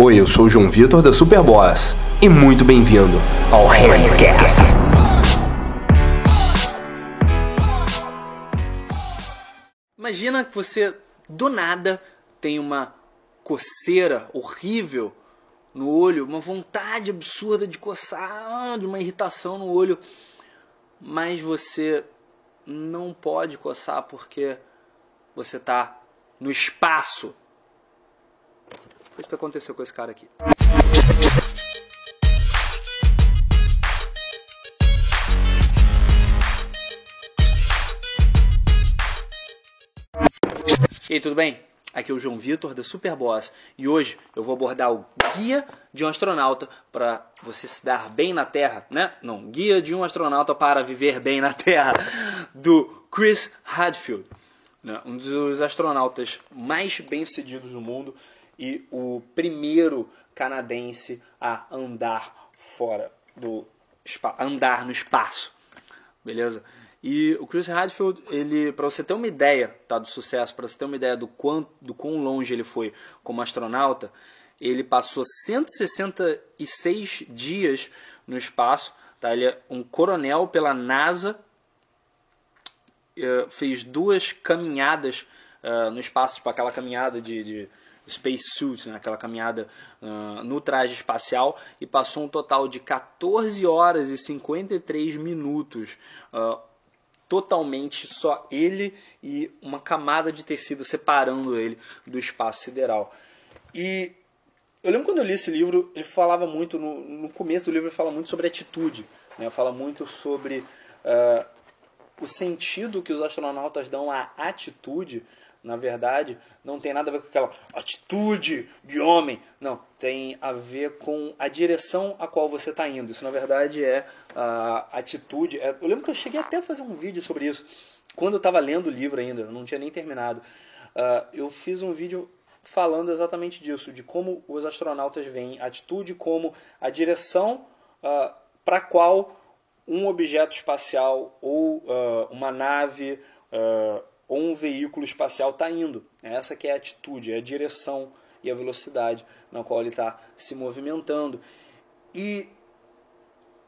Oi, eu sou o João Vitor da Superboss e muito bem-vindo ao Handcast. Imagina que você do nada tem uma coceira horrível no olho, uma vontade absurda de coçar, de uma irritação no olho, mas você não pode coçar porque você está no espaço foi isso que aconteceu com esse cara aqui. E aí, tudo bem? Aqui é o João Vitor da Superboss e hoje eu vou abordar o guia de um astronauta para você se dar bem na Terra, né? Não, guia de um astronauta para viver bem na Terra, do Chris Hadfield, né? um dos astronautas mais bem-sucedidos do mundo e o primeiro canadense a andar fora do andar no espaço, beleza? E o Chris Hadfield, ele, para você ter uma ideia, tá, do sucesso, para você ter uma ideia do quanto, do quão longe ele foi como astronauta, ele passou 166 dias no espaço, tá? Ele é um coronel pela NASA, eh, fez duas caminhadas uh, no espaço, tipo aquela caminhada de, de spacesuit, né, aquela caminhada uh, no traje espacial, e passou um total de 14 horas e 53 minutos. Uh, totalmente só ele e uma camada de tecido separando ele do espaço sideral. E eu lembro quando eu li esse livro, ele falava muito, no, no começo do livro, ele fala muito sobre atitude, né? fala muito sobre uh, o sentido que os astronautas dão à atitude na verdade, não tem nada a ver com aquela atitude de homem. Não, tem a ver com a direção a qual você está indo. Isso, na verdade, é a atitude. É, eu lembro que eu cheguei até a fazer um vídeo sobre isso. Quando eu estava lendo o livro ainda, eu não tinha nem terminado. Uh, eu fiz um vídeo falando exatamente disso, de como os astronautas veem atitude como a direção uh, para a qual um objeto espacial ou uh, uma nave ou um veículo espacial está indo. Essa que é a atitude, é a direção e a velocidade na qual ele está se movimentando. E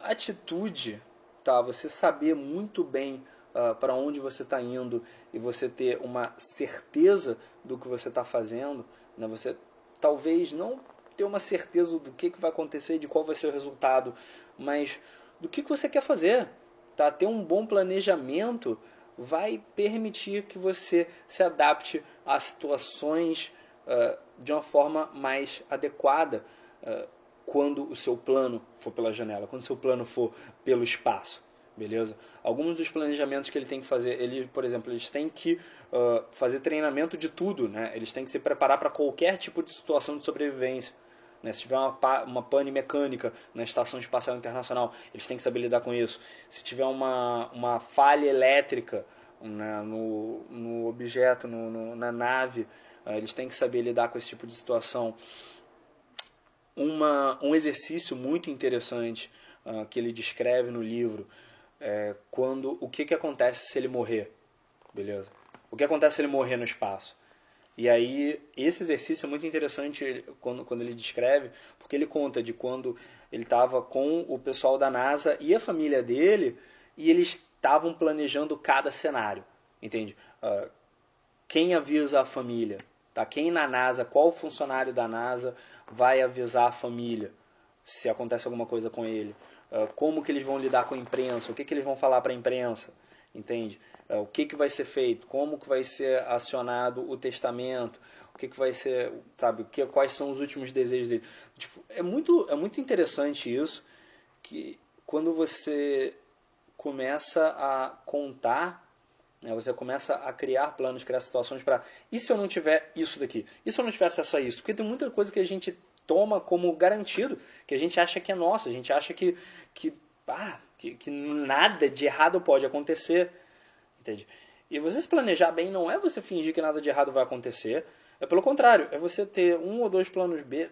atitude, tá? Você saber muito bem uh, ah, para onde você está indo e você ter uma certeza do que você está fazendo, né? Você talvez não ter uma certeza do que, que vai acontecer, de qual vai ser o resultado, mas do que, que você quer fazer, tá? Ter um bom planejamento vai permitir que você se adapte a situações uh, de uma forma mais adequada uh, quando o seu plano for pela janela, quando o seu plano for pelo espaço, beleza? Alguns dos planejamentos que ele tem que fazer, ele, por exemplo, eles têm que uh, fazer treinamento de tudo, né? Eles têm que se preparar para qualquer tipo de situação de sobrevivência. Né? Se tiver uma, uma pane mecânica na Estação Espacial Internacional, eles têm que saber lidar com isso. Se tiver uma, uma falha elétrica né, no, no objeto, no, no, na nave, uh, eles têm que saber lidar com esse tipo de situação. Uma, um exercício muito interessante uh, que ele descreve no livro é quando o que, que acontece se ele morrer, beleza? O que acontece se ele morrer no espaço? E aí, esse exercício é muito interessante quando, quando ele descreve, porque ele conta de quando ele estava com o pessoal da NASA e a família dele, e eles estavam planejando cada cenário, entende? Uh, quem avisa a família? Tá? Quem na NASA, qual funcionário da NASA vai avisar a família se acontece alguma coisa com ele? Uh, como que eles vão lidar com a imprensa? O que, que eles vão falar para a imprensa? Entende? É, o que, que vai ser feito, como que vai ser acionado o testamento, o que, que vai ser, sabe, que, quais são os últimos desejos dele. Tipo, é, muito, é muito interessante isso, que quando você começa a contar, né, você começa a criar planos, criar situações para, e se eu não tiver isso daqui? E se eu não tiver acesso a isso? Porque tem muita coisa que a gente toma como garantido, que a gente acha que é nossa, a gente acha que, que, ah, que, que nada de errado pode acontecer, Entende? E você se planejar bem não é você fingir que nada de errado vai acontecer. É pelo contrário, é você ter um ou dois planos B.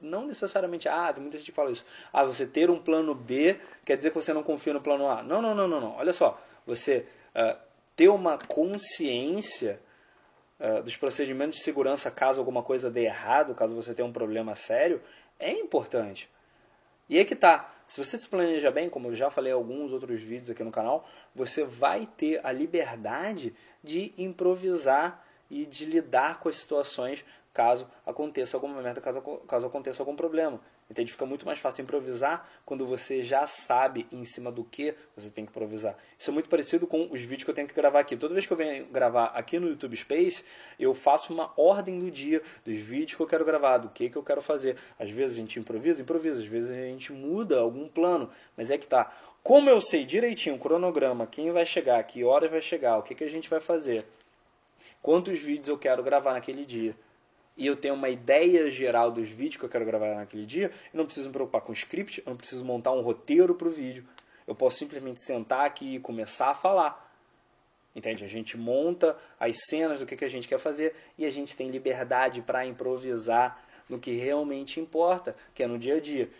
Não necessariamente, ah, tem muita gente que fala isso. Ah, você ter um plano B quer dizer que você não confia no plano A. Não, não, não, não, não. Olha só, você uh, ter uma consciência uh, dos procedimentos de segurança caso alguma coisa dê errado, caso você tenha um problema sério, é importante. E aí que tá. Se você se planeja bem, como eu já falei em alguns outros vídeos aqui no canal, você vai ter a liberdade de improvisar e de lidar com as situações caso aconteça alguma merda, caso, caso aconteça algum problema. Entende? Fica muito mais fácil improvisar quando você já sabe em cima do que você tem que improvisar. Isso é muito parecido com os vídeos que eu tenho que gravar aqui. Toda vez que eu venho gravar aqui no YouTube Space, eu faço uma ordem do dia dos vídeos que eu quero gravar, do que, que eu quero fazer. Às vezes a gente improvisa, improvisa. Às vezes a gente muda algum plano. Mas é que tá. Como eu sei direitinho o cronograma, quem vai chegar, que horas vai chegar, o que, que a gente vai fazer, quantos vídeos eu quero gravar naquele dia e eu tenho uma ideia geral dos vídeos que eu quero gravar naquele dia, eu não preciso me preocupar com script, eu não preciso montar um roteiro para o vídeo. Eu posso simplesmente sentar aqui e começar a falar. Entende? A gente monta as cenas do que, que a gente quer fazer e a gente tem liberdade para improvisar no que realmente importa, que é no dia a dia.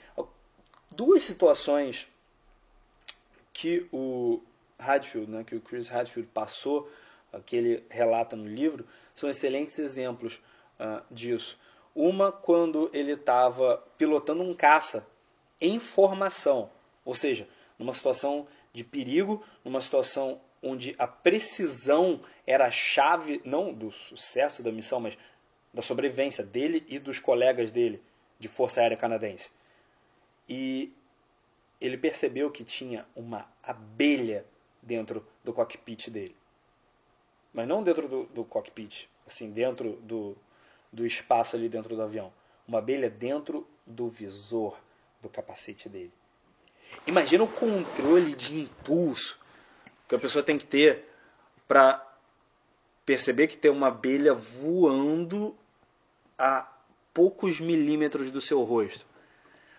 Duas situações que o Hadfield, né, que o Chris Hadfield passou, que ele relata no livro, são excelentes exemplos uh, disso. Uma quando ele estava pilotando um caça em formação, ou seja, numa situação de perigo, numa situação onde a precisão era a chave, não do sucesso da missão, mas da sobrevivência dele e dos colegas dele de Força Aérea Canadense. E ele percebeu que tinha uma abelha dentro do cockpit dele. Mas não dentro do, do cockpit, assim, dentro do, do espaço ali dentro do avião. Uma abelha dentro do visor do capacete dele. Imagina o controle de impulso que a pessoa tem que ter para perceber que tem uma abelha voando a poucos milímetros do seu rosto.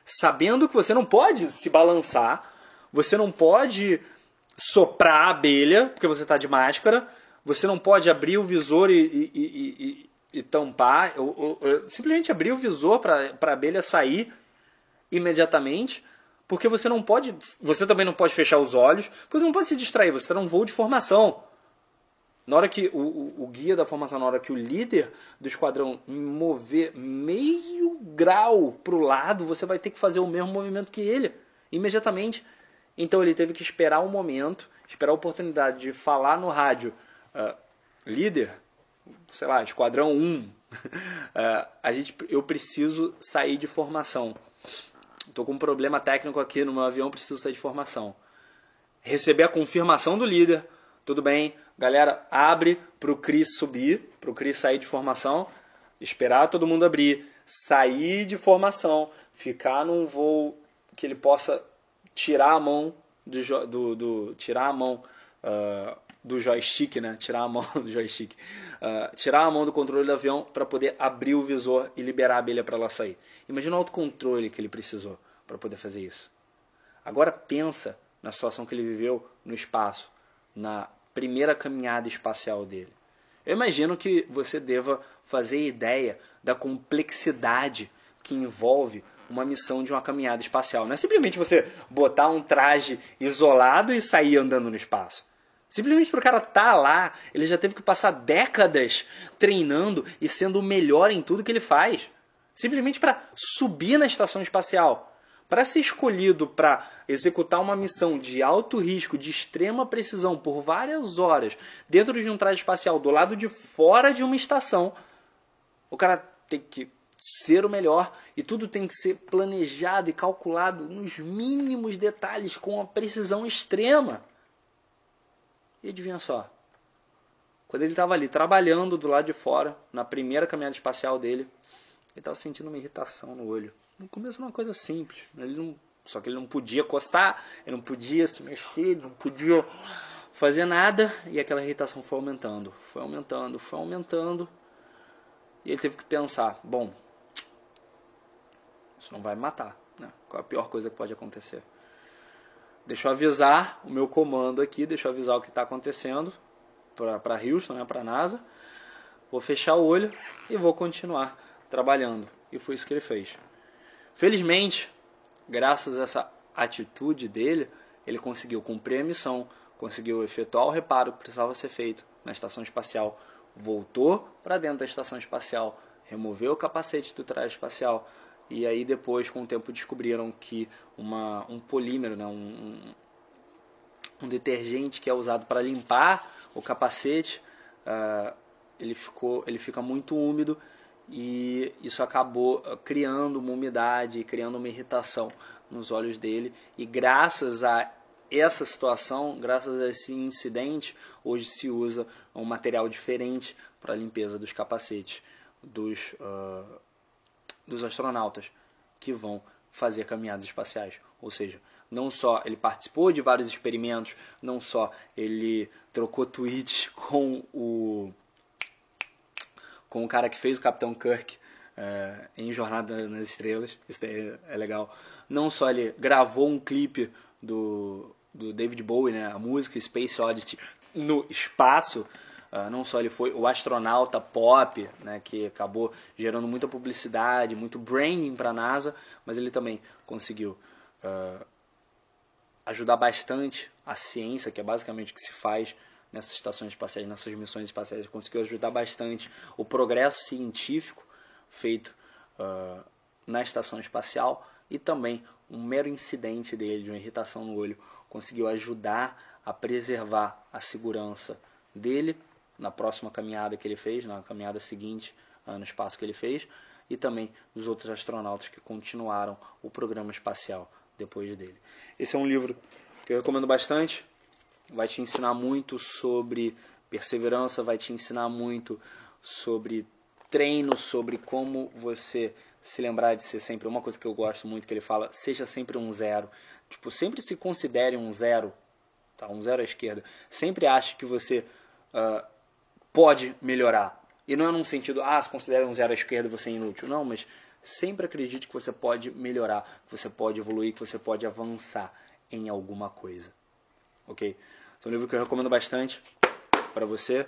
Sabendo que você não pode se balançar, você não pode soprar a abelha, porque você está de máscara, você não pode abrir o visor e, e, e, e tampar, ou, ou, simplesmente abrir o visor para a abelha sair imediatamente, porque você não pode, você também não pode fechar os olhos, porque não pode se distrair, você está num voo de formação. Na hora que o, o, o, guia da formação, na hora que o líder do esquadrão mover meio grau para o lado, você vai ter que fazer o mesmo movimento que ele, imediatamente. Então ele teve que esperar um momento, esperar a oportunidade de falar no rádio, uh, líder, sei lá, esquadrão 1, uh, é, a gente, eu preciso sair de formação. Estou com um problema técnico aqui no meu avião, preciso sair de formação. Receber a confirmação do líder, tudo bem, galera, abre para o Cris subir, para o Cris sair de formação, esperar todo mundo abrir, sair de formação, ficar num voo que ele possa tirar a mão do, do, do tirar a mão uh, do joystick, né? Tirar a mão do joystick. Uh, tirar a mão do controle do avião para poder abrir o visor e liberar a abelha para ela sair. Imagina o autocontrole que ele precisou para poder fazer isso. Agora pensa na situação que ele viveu no espaço, na primeira caminhada espacial dele. Eu imagino que você deva fazer ideia da complexidade que envolve uma missão de uma caminhada espacial. Não é simplesmente você botar um traje isolado e sair andando no espaço. Simplesmente para o cara tá lá, ele já teve que passar décadas treinando e sendo o melhor em tudo que ele faz. Simplesmente para subir na estação espacial. Para ser escolhido para executar uma missão de alto risco, de extrema precisão, por várias horas, dentro de um traje espacial, do lado de fora de uma estação, o cara tem que ser o melhor e tudo tem que ser planejado e calculado nos mínimos detalhes, com a precisão extrema. E adivinha só? Quando ele estava ali trabalhando do lado de fora, na primeira caminhada espacial dele, ele estava sentindo uma irritação no olho. No começo era uma coisa simples. Ele não, só que ele não podia coçar, ele não podia se mexer, ele não podia fazer nada. E aquela irritação foi aumentando, foi aumentando, foi aumentando. E ele teve que pensar: bom, isso não vai me matar. Né? Qual é a pior coisa que pode acontecer? Deixa eu avisar o meu comando aqui, deixa eu avisar o que está acontecendo para Houston, né, para a NASA. Vou fechar o olho e vou continuar trabalhando. E foi isso que ele fez. Felizmente, graças a essa atitude dele, ele conseguiu cumprir a missão, conseguiu efetuar o reparo que precisava ser feito na estação espacial voltou para dentro da estação espacial, removeu o capacete do traje espacial e aí depois, com o tempo, descobriram que uma, um polímero, né, um, um detergente que é usado para limpar o capacete, uh, ele, ficou, ele fica muito úmido e isso acabou ah, criando uma umidade, criando uma irritação nos olhos dele. E graças a essa situação, graças a esse incidente, hoje se usa um material diferente para a limpeza dos capacetes dos, uh, dos astronautas que vão fazer caminhadas espaciais. Ou seja, não só ele participou de vários experimentos, não só ele trocou tweets com o com o cara que fez o Capitão Kirk é, em Jornada nas Estrelas, isso é, é, legal. Não só ele gravou um clipe do, do David Bowie, né, a música Space Oddity, no espaço, uh, não só ele foi o astronauta pop, né, que acabou gerando muita publicidade, muito branding para a NASA, mas ele também conseguiu uh, ajudar bastante a ciência, que é basicamente o que se faz nessas estações espaciais, nessas missões espaciais, conseguiu ajudar bastante o progresso científico feito uh, na estação espacial e também um mero incidente dele, de uma irritação no olho, conseguiu ajudar a preservar a segurança dele na próxima caminhada que ele fez, na caminhada seguinte no espaço que ele fez, e também dos outros astronautas que continuaram o programa espacial depois dele. Esse é um livro que eu recomendo bastante, vai te ensinar muito sobre perseverança, vai te ensinar muito sobre treino, sobre como você se lembrar de ser sempre uma coisa que eu gosto muito que ele fala, seja sempre um zero. Tipo, sempre se considere um zero, tá? Um zero à esquerda. Sempre ache que você uh, pode melhorar. E não é num sentido, ah, se considera um zero à esquerda você é inútil. Não, mas sempre acredite que você pode melhorar, que você pode evoluir, que você pode avançar em alguma coisa. Ok? é um livro que eu recomendo bastante para você.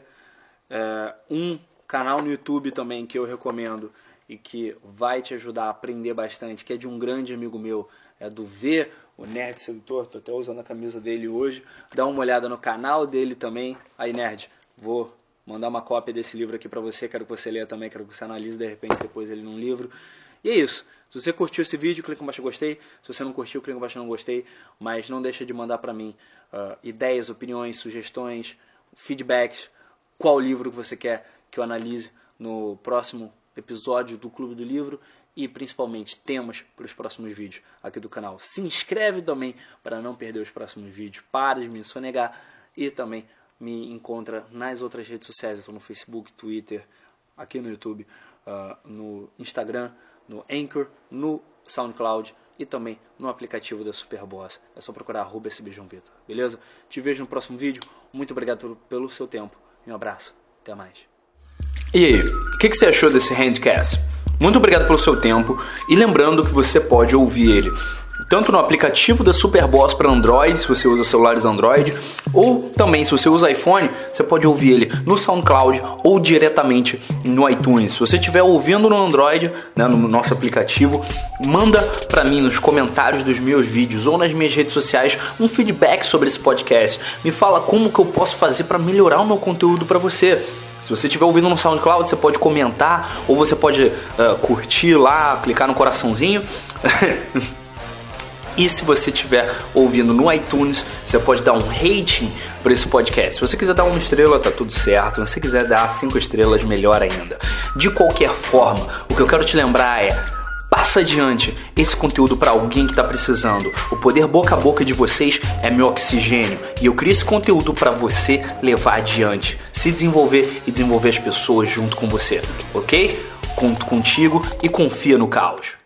É, um canal no YouTube também que eu recomendo e que vai te ajudar a aprender bastante, que é de um grande amigo meu, é do V, o Nerd Sedutor, tô até usando a camisa dele hoje. Dá uma olhada no canal dele também. Aí, Nerd, vou mandar uma cópia desse livro aqui para você, quero que você leia também, quero que você analise de repente depois ele num livro. E é isso. Se você curtiu esse vídeo, clica embaixo gostei. Se você não curtiu, clica embaixo não gostei. Mas não deixa de mandar para mim uh, ideias, opiniões, sugestões, feedbacks. Qual livro que você quer que eu analise no próximo episódio do Clube do Livro e principalmente temas para os próximos vídeos aqui do canal. Se inscreve também para não perder os próximos vídeos. Para de me sonegar e também me encontra nas outras redes sociais. Estou no Facebook, Twitter, aqui no YouTube, uh, no Instagram, no Anchor, no SoundCloud e também no aplicativo da Superboss. É só procurar arroba Vitor, beleza? Te vejo no próximo vídeo. Muito obrigado pelo seu tempo. Um abraço. Até mais. E aí, o que, que você achou desse handcast? Muito obrigado pelo seu tempo e lembrando que você pode ouvir ele tanto no aplicativo da Superboss para Android, se você usa celulares Android, ou também se você usa iPhone, você pode ouvir ele no SoundCloud ou diretamente no iTunes. Se você estiver ouvindo no Android, né, no nosso aplicativo, manda para mim nos comentários dos meus vídeos ou nas minhas redes sociais um feedback sobre esse podcast. Me fala como que eu posso fazer para melhorar o meu conteúdo para você. Se você estiver ouvindo no SoundCloud, você pode comentar ou você pode uh, curtir lá, clicar no coraçãozinho. E se você estiver ouvindo no iTunes, você pode dar um rating para esse podcast. Se você quiser dar uma estrela, tá tudo certo. Se você quiser dar cinco estrelas, melhor ainda. De qualquer forma, o que eu quero te lembrar é passa adiante esse conteúdo para alguém que está precisando. O poder boca a boca de vocês é meu oxigênio e eu crio esse conteúdo para você levar adiante, se desenvolver e desenvolver as pessoas junto com você, ok? Conto contigo e confia no caos.